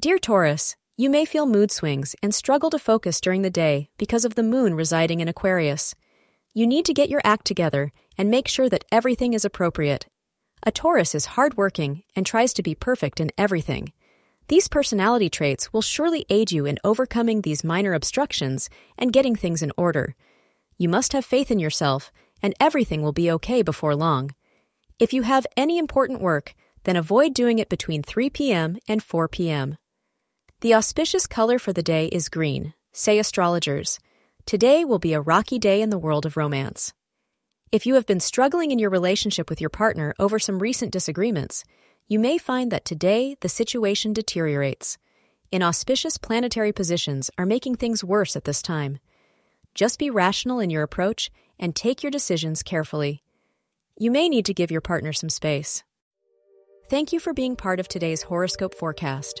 Dear Taurus, you may feel mood swings and struggle to focus during the day because of the moon residing in Aquarius. You need to get your act together and make sure that everything is appropriate. A Taurus is hardworking and tries to be perfect in everything. These personality traits will surely aid you in overcoming these minor obstructions and getting things in order. You must have faith in yourself, and everything will be okay before long. If you have any important work, then avoid doing it between 3 p.m. and 4 p.m. The auspicious color for the day is green, say astrologers. Today will be a rocky day in the world of romance. If you have been struggling in your relationship with your partner over some recent disagreements, you may find that today the situation deteriorates. Inauspicious planetary positions are making things worse at this time. Just be rational in your approach and take your decisions carefully. You may need to give your partner some space. Thank you for being part of today's horoscope forecast.